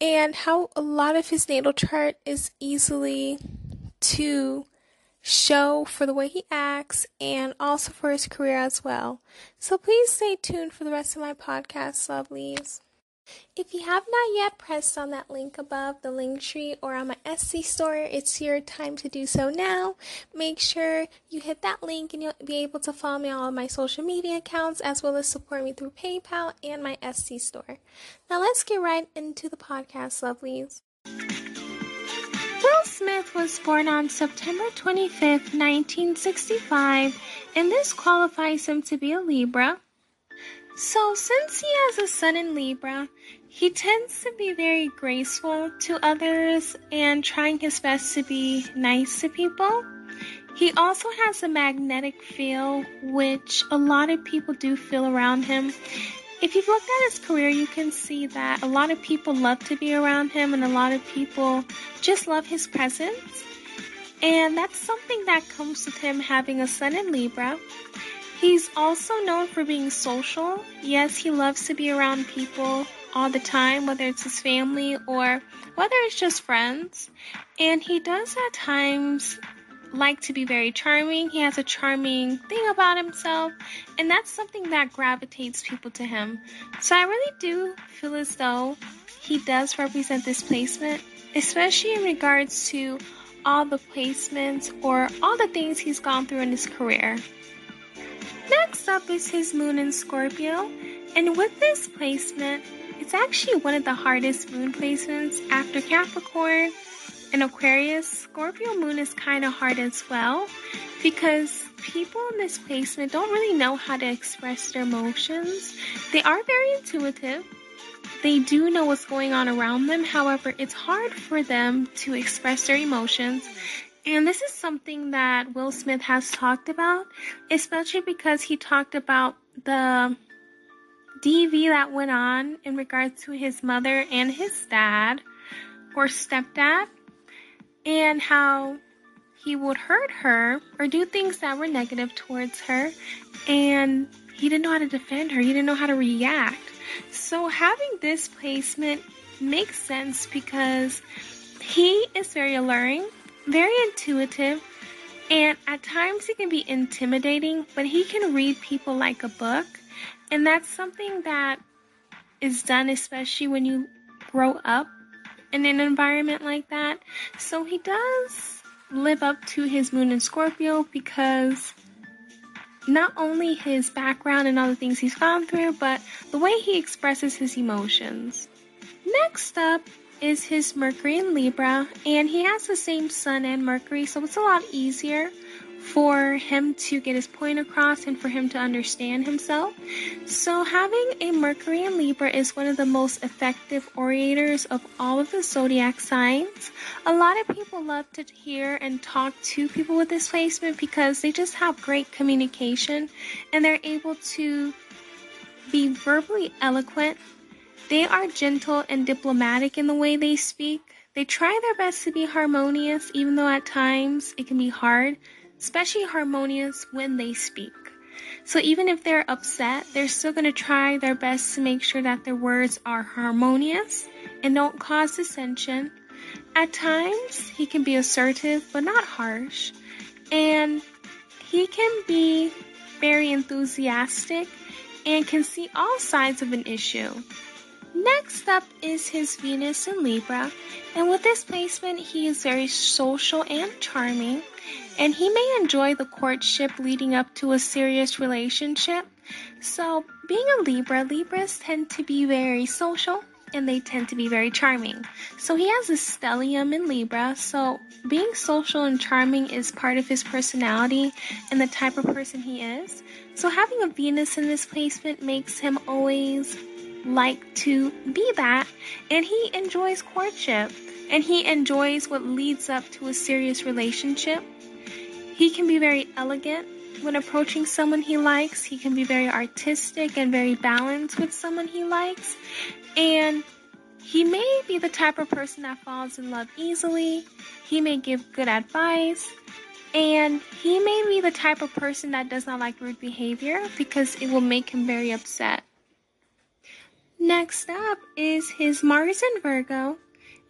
and how a lot of his natal chart is easily to show for the way he acts and also for his career as well. So please stay tuned for the rest of my podcast, lovelies. If you have not yet pressed on that link above the Linktree or on my Etsy store, it's your time to do so now. Make sure you hit that link and you'll be able to follow me on all my social media accounts as well as support me through PayPal and my Etsy store. Now let's get right into the podcast, lovelies. Will Smith was born on September 25th, 1965, and this qualifies him to be a Libra. So, since he has a Sun in Libra, he tends to be very graceful to others and trying his best to be nice to people. He also has a magnetic feel, which a lot of people do feel around him. If you've looked at his career, you can see that a lot of people love to be around him, and a lot of people just love his presence. And that's something that comes with him having a Sun in Libra. He's also known for being social. Yes, he loves to be around people all the time, whether it's his family or whether it's just friends. And he does at times like to be very charming. He has a charming thing about himself, and that's something that gravitates people to him. So I really do feel as though he does represent this placement, especially in regards to all the placements or all the things he's gone through in his career. Next up is his moon in Scorpio, and with this placement, it's actually one of the hardest moon placements after Capricorn and Aquarius. Scorpio moon is kind of hard as well because people in this placement don't really know how to express their emotions. They are very intuitive. They do know what's going on around them. However, it's hard for them to express their emotions and this is something that Will Smith has talked about, especially because he talked about the DV that went on in regards to his mother and his dad or stepdad, and how he would hurt her or do things that were negative towards her, and he didn't know how to defend her, he didn't know how to react. So, having this placement makes sense because he is very alluring very intuitive, and at times he can be intimidating, but he can read people like a book. And that's something that is done, especially when you grow up in an environment like that. So he does live up to his moon in Scorpio because not only his background and all the things he's gone through, but the way he expresses his emotions. Next up is his Mercury in Libra, and he has the same Sun and Mercury, so it's a lot easier for him to get his point across and for him to understand himself. So, having a Mercury in Libra is one of the most effective orators of all of the zodiac signs. A lot of people love to hear and talk to people with this placement because they just have great communication and they're able to be verbally eloquent they are gentle and diplomatic in the way they speak. They try their best to be harmonious, even though at times it can be hard, especially harmonious when they speak. So even if they're upset, they're still going to try their best to make sure that their words are harmonious and don't cause dissension. At times, he can be assertive but not harsh, and he can be very enthusiastic and can see all sides of an issue. Next up is his Venus in Libra, and with this placement, he is very social and charming, and he may enjoy the courtship leading up to a serious relationship. So, being a Libra, Libras tend to be very social and they tend to be very charming. So, he has a stellium in Libra, so being social and charming is part of his personality and the type of person he is. So, having a Venus in this placement makes him always like to be that, and he enjoys courtship, and he enjoys what leads up to a serious relationship. He can be very elegant when approaching someone he likes. He can be very artistic and very balanced with someone he likes. And he may be the type of person that falls in love easily. He may give good advice. And he may be the type of person that does not like rude behavior because it will make him very upset. Next up is his Mars in Virgo.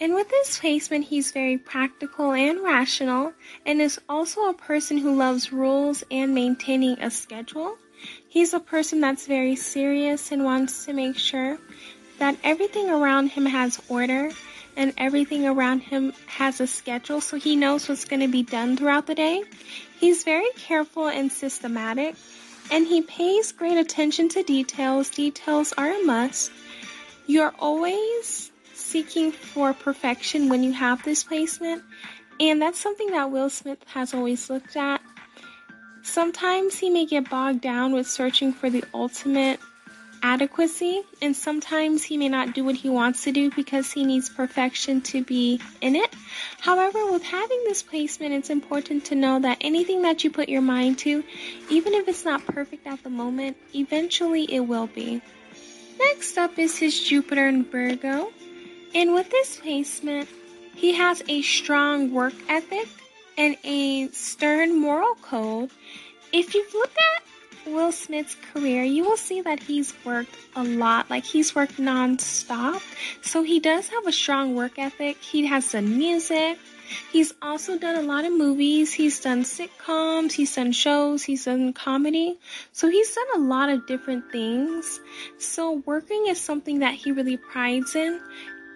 And with this placement, he's very practical and rational, and is also a person who loves rules and maintaining a schedule. He's a person that's very serious and wants to make sure that everything around him has order and everything around him has a schedule so he knows what's going to be done throughout the day. He's very careful and systematic, and he pays great attention to details. Details are a must. You're always seeking for perfection when you have this placement, and that's something that Will Smith has always looked at. Sometimes he may get bogged down with searching for the ultimate adequacy, and sometimes he may not do what he wants to do because he needs perfection to be in it. However, with having this placement, it's important to know that anything that you put your mind to, even if it's not perfect at the moment, eventually it will be. Next up is his Jupiter in Virgo. And with this placement, he has a strong work ethic and a stern moral code. If you've looked at Will Smith's career, you will see that he's worked a lot. Like he's worked non-stop. So he does have a strong work ethic. He has done music. He's also done a lot of movies. He's done sitcoms. He's done shows. He's done comedy. So he's done a lot of different things. So working is something that he really prides in.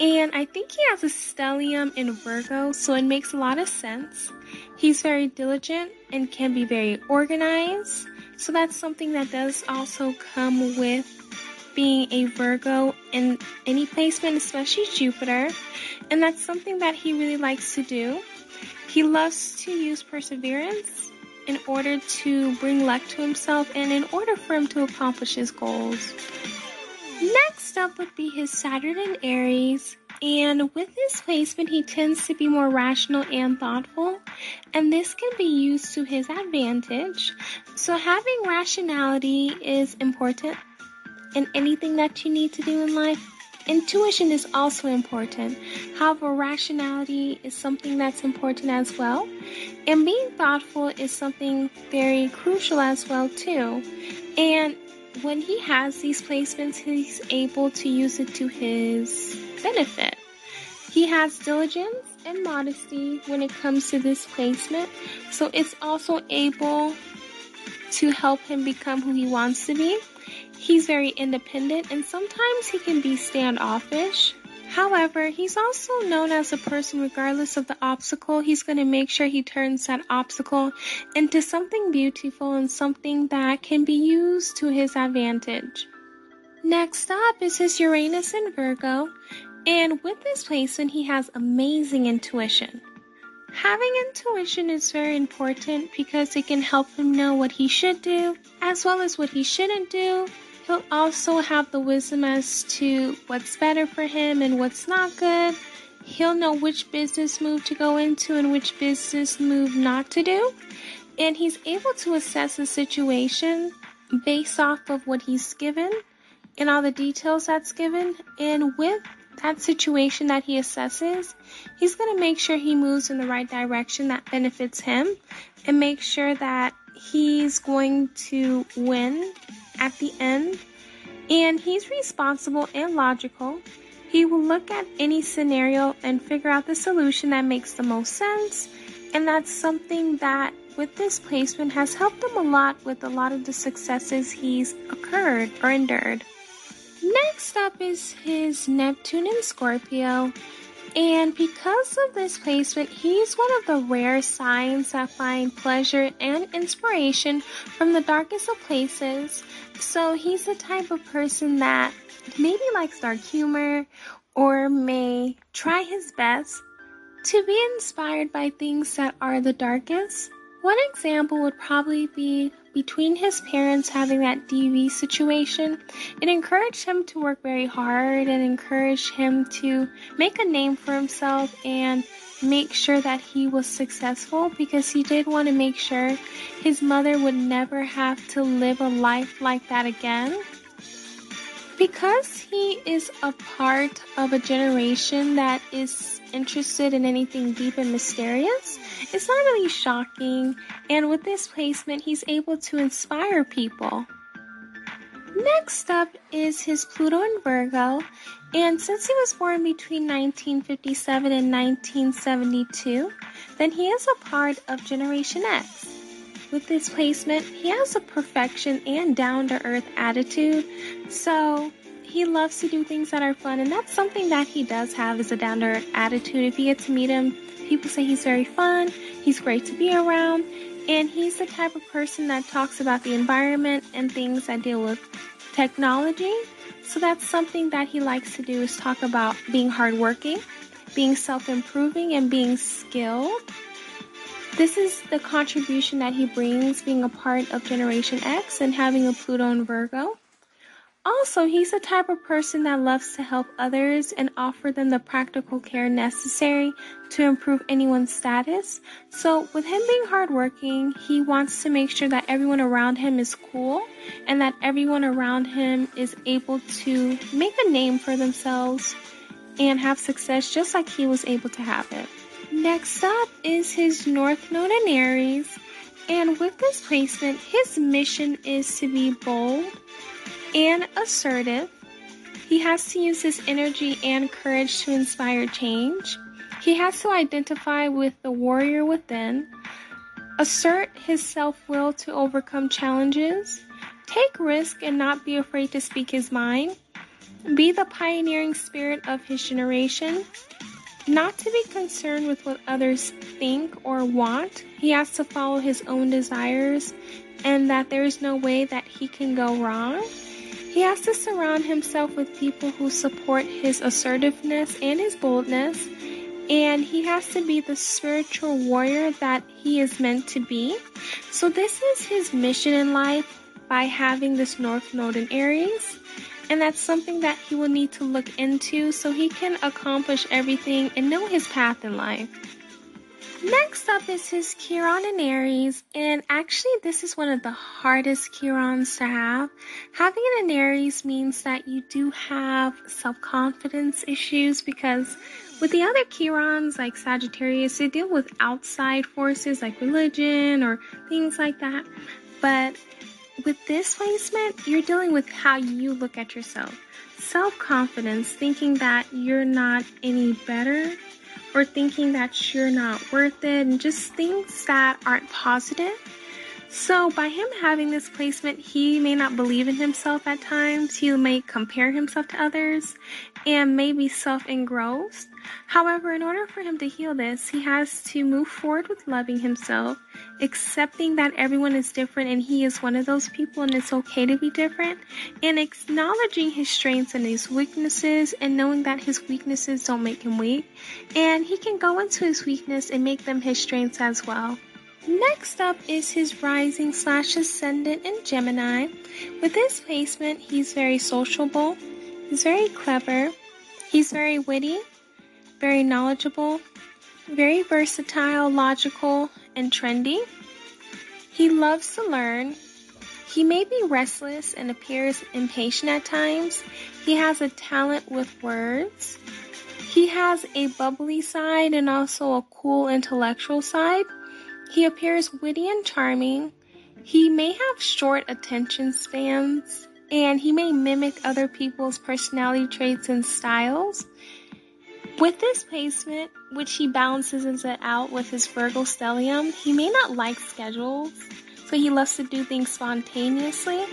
And I think he has a stellium in Virgo, so it makes a lot of sense. He's very diligent and can be very organized. So that's something that does also come with being a Virgo in any placement, especially Jupiter. And that's something that he really likes to do. He loves to use perseverance in order to bring luck to himself and in order for him to accomplish his goals. Next up would be his Saturn in Aries. And with this placement, he tends to be more rational and thoughtful, and this can be used to his advantage. So, having rationality is important in anything that you need to do in life. Intuition is also important. However, rationality is something that's important as well. And being thoughtful is something very crucial as well too. And when he has these placements, he's able to use it to his benefit. He has diligence and modesty when it comes to this placement, so it's also able to help him become who he wants to be. He's very independent and sometimes he can be standoffish. However, he's also known as a person, regardless of the obstacle, he's going to make sure he turns that obstacle into something beautiful and something that can be used to his advantage. Next up is his Uranus in Virgo, and with this placement, he has amazing intuition. Having intuition is very important because it can help him know what he should do as well as what he shouldn't do He'll also have the wisdom as to what's better for him and what's not good. He'll know which business move to go into and which business move not to do. And he's able to assess the situation based off of what he's given and all the details that's given. And with that situation that he assesses, he's going to make sure he moves in the right direction that benefits him and make sure that he's going to win at the end. And he's responsible and logical. He will look at any scenario and figure out the solution that makes the most sense. And that's something that, with this placement, has helped him a lot with a lot of the successes he's occurred or endured. Next up is his Neptune in Scorpio. And because of this placement, he's one of the rare signs that find pleasure and inspiration from the darkest of places. So he's the type of person that maybe likes dark humor or may try his best to be inspired by things that are the darkest. One example would probably be between his parents having that DV situation, it encouraged him to work very hard and encouraged him to make a name for himself and make sure that he was successful because he did want to make sure his mother would never have to live a life like that again. Because he is a part of a generation that is interested in anything deep and mysterious, it's not really shocking. And with this placement, he's able to inspire people. Next up is his Pluto in Virgo, and since he was born between 1957 and 1972, then he is a part of Generation X. With this placement, he has a perfection and down to earth attitude, so he loves to do things that are fun, and that's something that he does have is a down to earth attitude. If you get to meet him, people say he's very fun, he's great to be around, and he's the type of person that talks about the environment and things that deal with technology. So that's something that he likes to do is talk about being hardworking, being self-improving, and being skilled. This is the contribution that he brings being a part of Generation X and having a Pluto in Virgo. Also, he's the type of person that loves to help others and offer them the practical care necessary to improve anyone's status. So, with him being hardworking, he wants to make sure that everyone around him is cool and that everyone around him is able to make a name for themselves and have success just like he was able to have it. Next up is his North Node in Aries. And with this placement, his mission is to be bold and assertive. He has to use his energy and courage to inspire change. He has to identify with the warrior within, assert his self will to overcome challenges, take risk and not be afraid to speak his mind, be the pioneering spirit of his generation, not to be concerned with what others think or want. He has to follow his own desires and that there is no way that he can go wrong. He has to surround himself with people who support his assertiveness and his boldness, and he has to be the spiritual warrior that he is meant to be. So, this is his mission in life by having this North Node in Aries, and that's something that he will need to look into so he can accomplish everything and know his path in life. Next up is his Chiron in Aries, and actually, this is one of the hardest Chirons to have. Having it in Aries means that you do have self confidence issues because with the other Chirons, like Sagittarius, they deal with outside forces like religion or things like that. But with this placement, you're dealing with how you look at yourself. Self confidence, thinking that you're not any better or thinking that you're not worth it and just things that aren't positive. So, by him having this placement, he may not believe in himself at times. He may compare himself to others and may be self engrossed. However, in order for him to heal this, he has to move forward with loving himself, accepting that everyone is different and he is one of those people and it's okay to be different, and acknowledging his strengths and his weaknesses and knowing that his weaknesses don't make him weak. And he can go into his weakness and make them his strengths as well. Next up is his rising slash ascendant in Gemini. With this placement, he's very sociable, he's very clever, he's very witty, very knowledgeable, very versatile, logical, and trendy. He loves to learn. He may be restless and appears impatient at times. He has a talent with words. He has a bubbly side and also a cool intellectual side. He appears witty and charming. He may have short attention spans, and he may mimic other people's personality traits and styles. With this placement, which he balances and it out with his Virgo stellium, he may not like schedules, so he loves to do things spontaneously.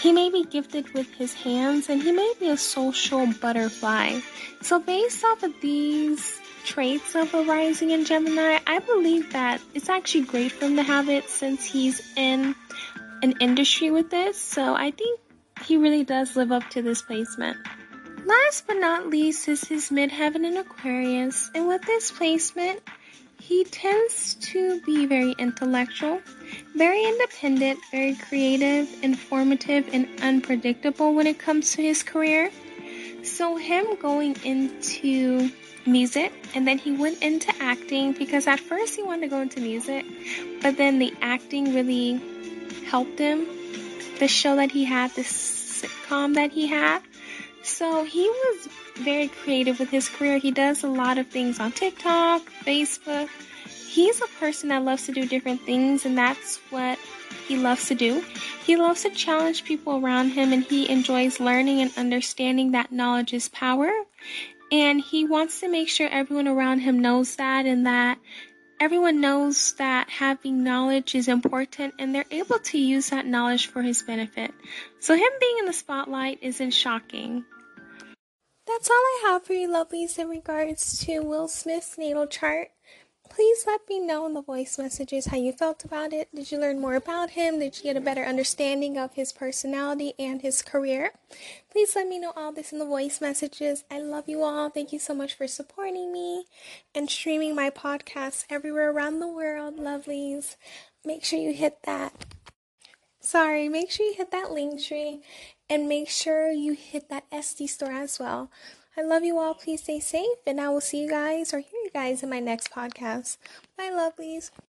He may be gifted with his hands, and he may be a social butterfly. So, based off of these traits of a rising in Gemini, I believe that it's actually great for him to have it since he's in an industry with this. So I think he really does live up to this placement. Last but not least is his midheaven in Aquarius, and with this placement, he tends to be very intellectual, very independent, very creative, informative, and unpredictable when it comes to his career. So, him going into music and then he went into acting because at first he wanted to go into music, but then the acting really helped him. The show that he had, the sitcom that he had. So, he was very creative with his career. He does a lot of things on TikTok, Facebook. He's a person that loves to do different things, and that's what he loves to do. He loves to challenge people around him, and he enjoys learning and understanding that knowledge is power. And he wants to make sure everyone around him knows that and that everyone knows that having knowledge is important and they're able to use that knowledge for his benefit. So, him being in the spotlight isn't shocking. That's all I have for you, lovelies, in regards to Will Smith's natal chart. Please let me know in the voice messages how you felt about it. Did you learn more about him? Did you get a better understanding of his personality and his career? Please let me know all this in the voice messages. I love you all. Thank you so much for supporting me and streaming my podcast everywhere around the world, lovelies. Make sure you hit that. Sorry, make sure you hit that Linktree and make sure you hit that Etsy store as well. I love you all. Please stay safe, and I will see you guys or hear guys in my next podcast. Bye, lovelies.